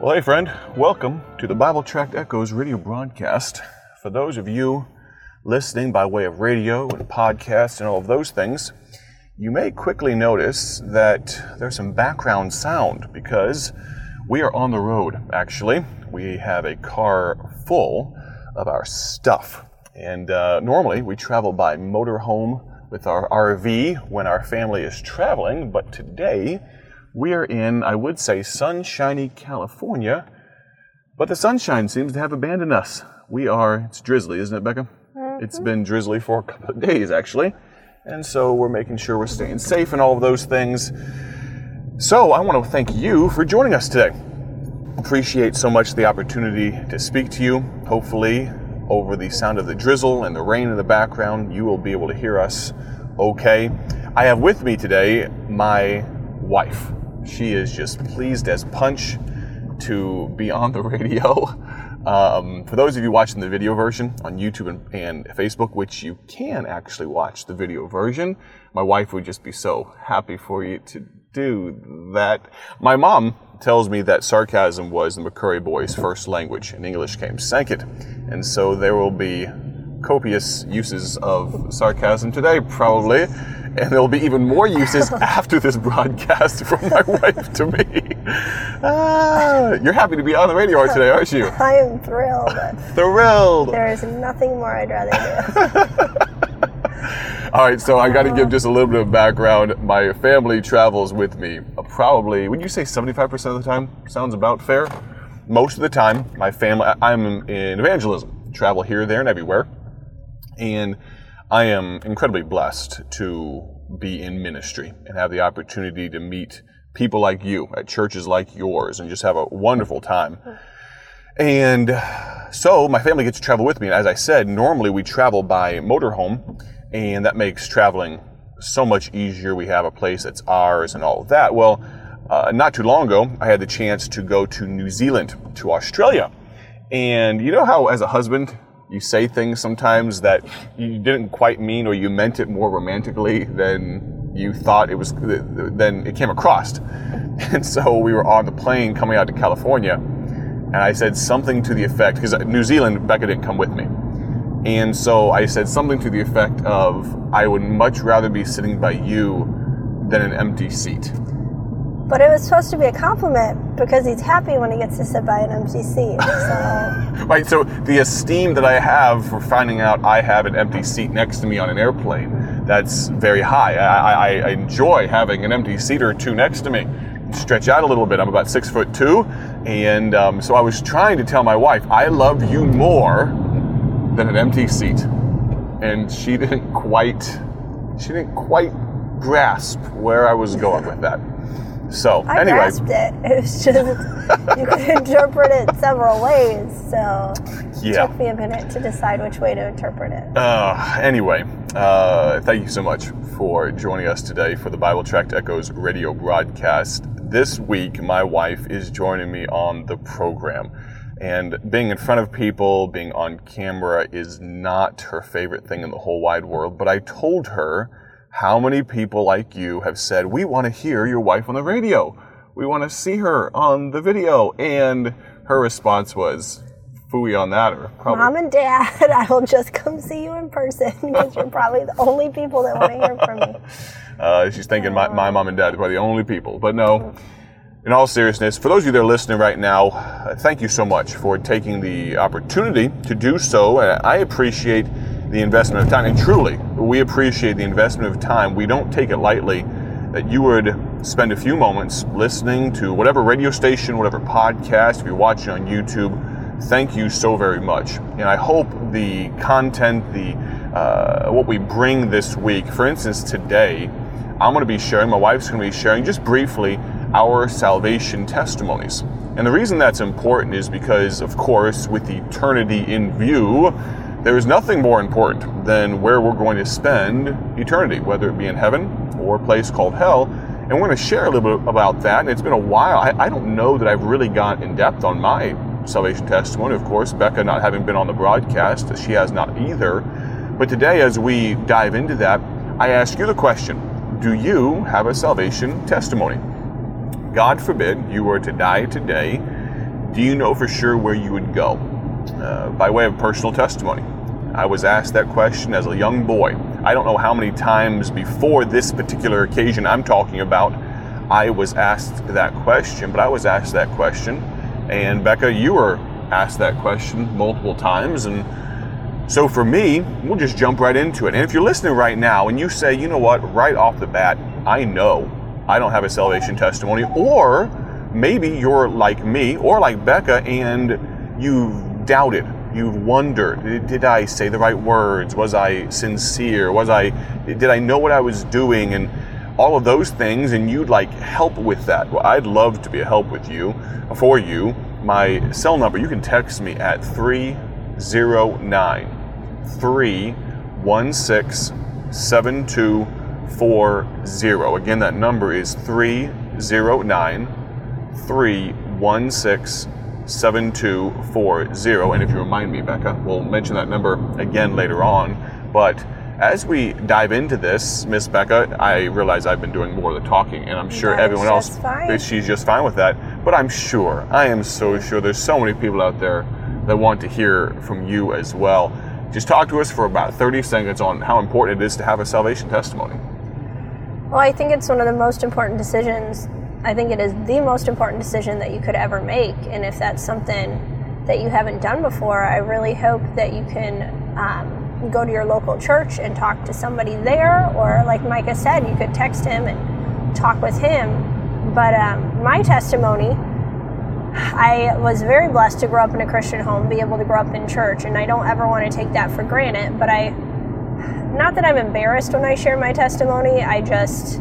Well, hey, friend, welcome to the Bible Tract Echoes radio broadcast. For those of you listening by way of radio and podcast and all of those things, you may quickly notice that there's some background sound because we are on the road, actually. We have a car full of our stuff. And uh, normally we travel by motorhome with our RV when our family is traveling, but today we are in, I would say, sunshiny California, but the sunshine seems to have abandoned us. We are, it's drizzly, isn't it, Becca? Mm-hmm. It's been drizzly for a couple of days, actually. And so we're making sure we're staying safe and all of those things. So I want to thank you for joining us today. Appreciate so much the opportunity to speak to you. Hopefully, over the sound of the drizzle and the rain in the background, you will be able to hear us okay. I have with me today my wife. She is just pleased as punch to be on the radio. Um, for those of you watching the video version on YouTube and, and, Facebook, which you can actually watch the video version, my wife would just be so happy for you to do that. My mom tells me that sarcasm was the McCurry boys' first language and English came second. And so there will be copious uses of sarcasm today, probably. And there will be even more uses after this broadcast from my wife to me. Ah, you're happy to be on the radio today, aren't you? I am thrilled. thrilled. There is nothing more I'd rather do. All right, so I got to give just a little bit of background. My family travels with me uh, probably, would you say 75% of the time? Sounds about fair. Most of the time, my family, I'm in evangelism, travel here, there, and everywhere. And I am incredibly blessed to be in ministry and have the opportunity to meet people like you at churches like yours and just have a wonderful time. And so my family gets to travel with me. And as I said, normally we travel by motorhome, and that makes traveling so much easier. We have a place that's ours and all of that. Well, uh, not too long ago, I had the chance to go to New Zealand, to Australia. And you know how, as a husband, you say things sometimes that you didn't quite mean or you meant it more romantically than you thought it was, then it came across. And so we were on the plane coming out to California, and I said something to the effect, because New Zealand, Becca didn't come with me. And so I said something to the effect of, I would much rather be sitting by you than an empty seat. But it was supposed to be a compliment because he's happy when he gets to sit by an empty seat. So. right. So the esteem that I have for finding out I have an empty seat next to me on an airplane, that's very high. I, I, I enjoy having an empty seat or two next to me. Stretch out a little bit. I'm about six foot two, and um, so I was trying to tell my wife I love you more than an empty seat, and she didn't quite. She didn't quite grasp where I was going with that. So I anyway, grasped it. It was just you could interpret it several ways. So yeah. it took me a minute to decide which way to interpret it. Uh, anyway, uh, thank you so much for joining us today for the Bible Tract Echoes radio broadcast. This week, my wife is joining me on the program. And being in front of people, being on camera is not her favorite thing in the whole wide world. But I told her how many people like you have said, We want to hear your wife on the radio? We want to see her on the video. And her response was, Fooey on that, or probably. Mom and Dad, I will just come see you in person because you're probably the only people that want to hear from me. Uh, she's thinking my, my mom and dad are probably the only people. But no, in all seriousness, for those of you that are listening right now, uh, thank you so much for taking the opportunity to do so. And I appreciate the investment of time. And truly, we appreciate the investment of time. We don't take it lightly that you would spend a few moments listening to whatever radio station, whatever podcast, if you're watching on YouTube. Thank you so very much. And I hope the content, the uh, what we bring this week, for instance, today, I'm going to be sharing, my wife's going to be sharing just briefly our salvation testimonies. And the reason that's important is because, of course, with eternity in view, there is nothing more important than where we're going to spend eternity, whether it be in heaven or a place called hell. And we're going to share a little bit about that. And it's been a while. I, I don't know that I've really gone in depth on my salvation testimony. Of course, Becca not having been on the broadcast, she has not either. But today, as we dive into that, I ask you the question Do you have a salvation testimony? God forbid you were to die today Do you know for sure where you would go? Uh, by way of personal testimony, I was asked that question as a young boy. I don't know how many times before this particular occasion I'm talking about, I was asked that question, but I was asked that question. And Becca, you were asked that question multiple times. And so for me, we'll just jump right into it. And if you're listening right now and you say, you know what, right off the bat, I know I don't have a salvation testimony, or maybe you're like me or like Becca and you've doubted, you've wondered, did I say the right words? Was I sincere? Was I, did I know what I was doing? And all of those things, and you'd like help with that. Well, I'd love to be a help with you, for you. My cell number, you can text me at 309 316 7240. Again, that number is 309 316 7240. And if you remind me, Becca, we'll mention that number again later on. But as we dive into this, Miss Becca, I realize I've been doing more of the talking, and I'm sure that everyone else, fine. she's just fine with that. But I'm sure, I am so sure, there's so many people out there that want to hear from you as well. Just talk to us for about 30 seconds on how important it is to have a salvation testimony. Well, I think it's one of the most important decisions. I think it is the most important decision that you could ever make. And if that's something that you haven't done before, I really hope that you can um, go to your local church and talk to somebody there, or like Micah said, you could text him and talk with him. But um, my testimony, I was very blessed to grow up in a Christian home, be able to grow up in church, and I don't ever want to take that for granted. But I, not that I'm embarrassed when I share my testimony, I just,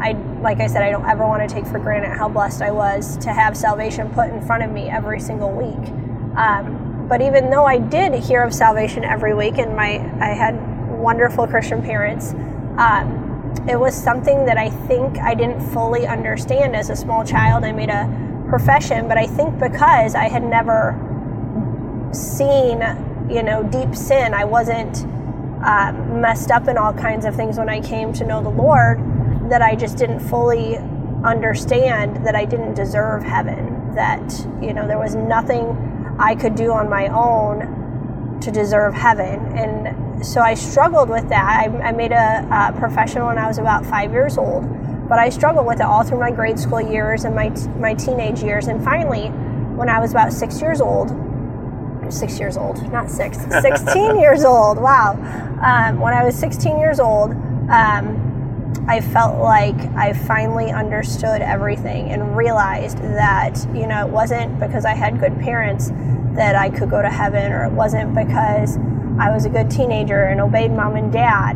I like I said, I don't ever want to take for granted how blessed I was to have salvation put in front of me every single week. Um, but even though I did hear of salvation every week, and my I had wonderful Christian parents, um, it was something that I think I didn't fully understand as a small child. I made a profession, but I think because I had never seen, you know, deep sin, I wasn't um, messed up in all kinds of things when I came to know the Lord, that I just didn't fully understand that I didn't deserve heaven. That you know there was nothing I could do on my own to deserve heaven. And so I struggled with that. I, I made a, a profession when I was about five years old, but I struggled with it all through my grade school years and my, my teenage years. And finally, when I was about six years old, six years old, not six, 16 years old, wow. Um, when I was 16 years old, um, I felt like I finally understood everything and realized that, you know, it wasn't because I had good parents that I could go to heaven, or it wasn't because I was a good teenager and obeyed mom and dad.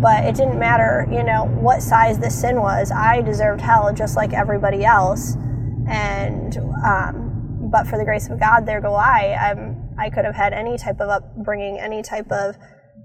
But it didn't matter, you know, what size the sin was. I deserved hell just like everybody else. And, um, but for the grace of God, there go I. I'm, I could have had any type of upbringing, any type of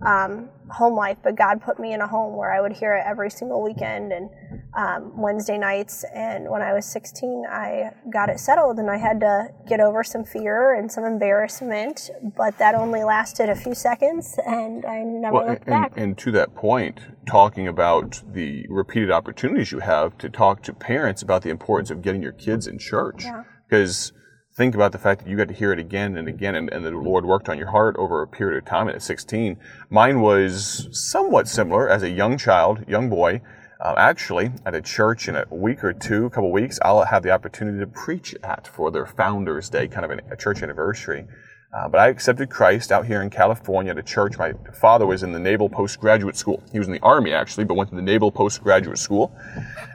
um, home life, but God put me in a home where I would hear it every single weekend and um, Wednesday nights. And when I was 16, I got it settled and I had to get over some fear and some embarrassment, but that only lasted a few seconds and I never well, looked and, back. And to that point, talking about the repeated opportunities you have to talk to parents about the importance of getting your kids in church. Because yeah think about the fact that you got to hear it again and again, and, and, the Lord worked on your heart over a period of time. and at 16, mine was somewhat similar as a young child, young boy. Uh, actually, at a church in a week or two, a couple weeks, I'll have the opportunity to preach at for their Founders Day, kind of an, a church anniversary. Uh, but I accepted Christ out here in California at a church. My father was in the Naval Postgraduate School. He was in the Army, actually, but went to the Naval Postgraduate School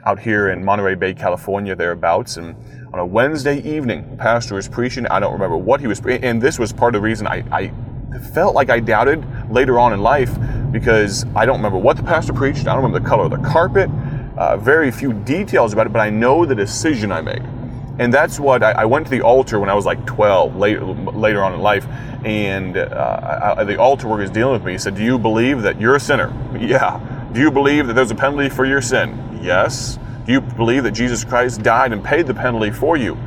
out here in Monterey Bay, California, thereabouts. And on a Wednesday evening, the pastor was preaching. I don't remember what he was, and this was part of the reason I, I felt like I doubted later on in life because I don't remember what the pastor preached. I don't remember the color of the carpet, uh, very few details about it, but I know the decision I made. And that's what I, I went to the altar when I was like 12, later, later on in life, and uh, I, the altar worker was dealing with me. He said, Do you believe that you're a sinner? Yeah. Do you believe that there's a penalty for your sin? Yes. Do you believe that Jesus Christ died and paid the penalty for you?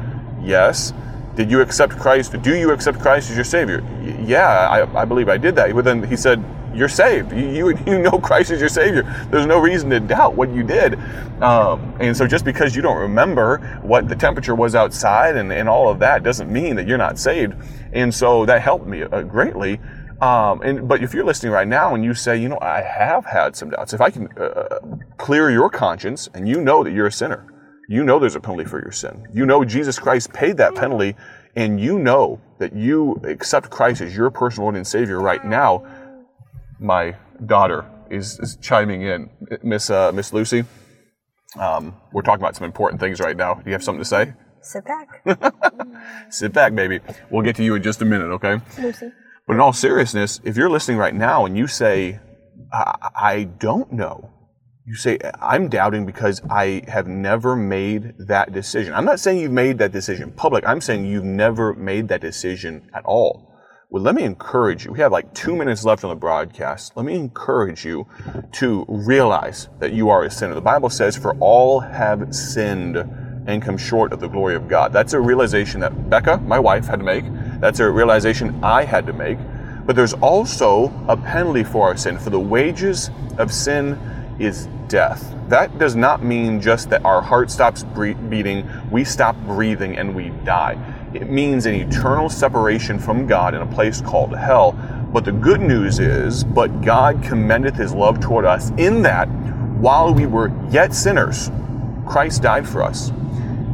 Yes. Did you accept Christ? Do you accept Christ as your Savior? Yeah, I, I believe I did that. But then he said, you're saved. You, you, you know Christ is your Savior. There's no reason to doubt what you did. Um, and so just because you don't remember what the temperature was outside and, and all of that doesn't mean that you're not saved. And so that helped me uh, greatly. Um, and but if you're listening right now and you say, you know, I have had some doubts, if I can uh, clear your conscience and you know that you're a sinner, you know there's a penalty for your sin. You know Jesus Christ paid that penalty, and you know that you accept Christ as your personal Lord and Savior right now. My daughter is, is chiming in, Miss uh, Miss Lucy. Um, we're talking about some important things right now. Do you have something to say? Sit back. Sit back, baby. We'll get to you in just a minute, okay? Lucy. But in all seriousness, if you're listening right now and you say, I, I don't know, you say, I'm doubting because I have never made that decision. I'm not saying you've made that decision public. I'm saying you've never made that decision at all. Well, let me encourage you. We have like two minutes left on the broadcast. Let me encourage you to realize that you are a sinner. The Bible says, For all have sinned and come short of the glory of God. That's a realization that Becca, my wife, had to make. That's a realization I had to make. But there's also a penalty for our sin. For the wages of sin is death. That does not mean just that our heart stops beating, we stop breathing, and we die. It means an eternal separation from God in a place called hell. But the good news is, but God commendeth his love toward us in that while we were yet sinners, Christ died for us.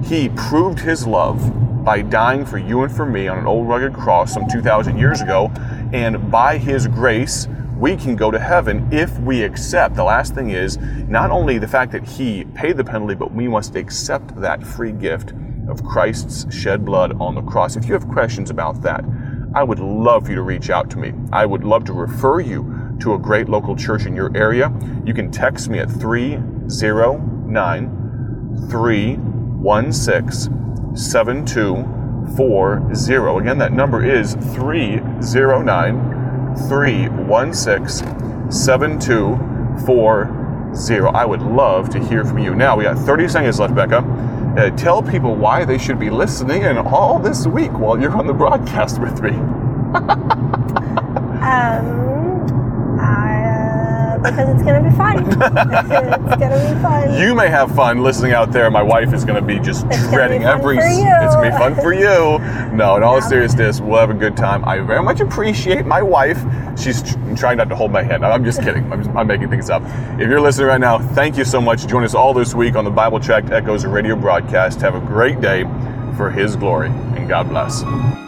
He proved his love by dying for you and for me on an old rugged cross some 2,000 years ago, and by his grace, we can go to heaven if we accept. The last thing is not only the fact that He paid the penalty, but we must accept that free gift of Christ's shed blood on the cross. If you have questions about that, I would love for you to reach out to me. I would love to refer you to a great local church in your area. You can text me at 309 316 7240. Again, that number is 309 316 7240. I would love to hear from you. Now, we got 30 seconds left, Becca. Uh, tell people why they should be listening in all this week while you're on the broadcast with me. um, because it's going to be fun. it's going to be fun. You may have fun listening out there. My wife is going to be just it's treading every. It's going to be fun for you. No, in all yeah. seriousness, we'll have a good time. I very much appreciate my wife. She's trying not to hold my hand. I'm just kidding. I'm, just, I'm making things up. If you're listening right now, thank you so much. Join us all this week on the Bible Tract Echoes radio broadcast. Have a great day for His glory, and God bless.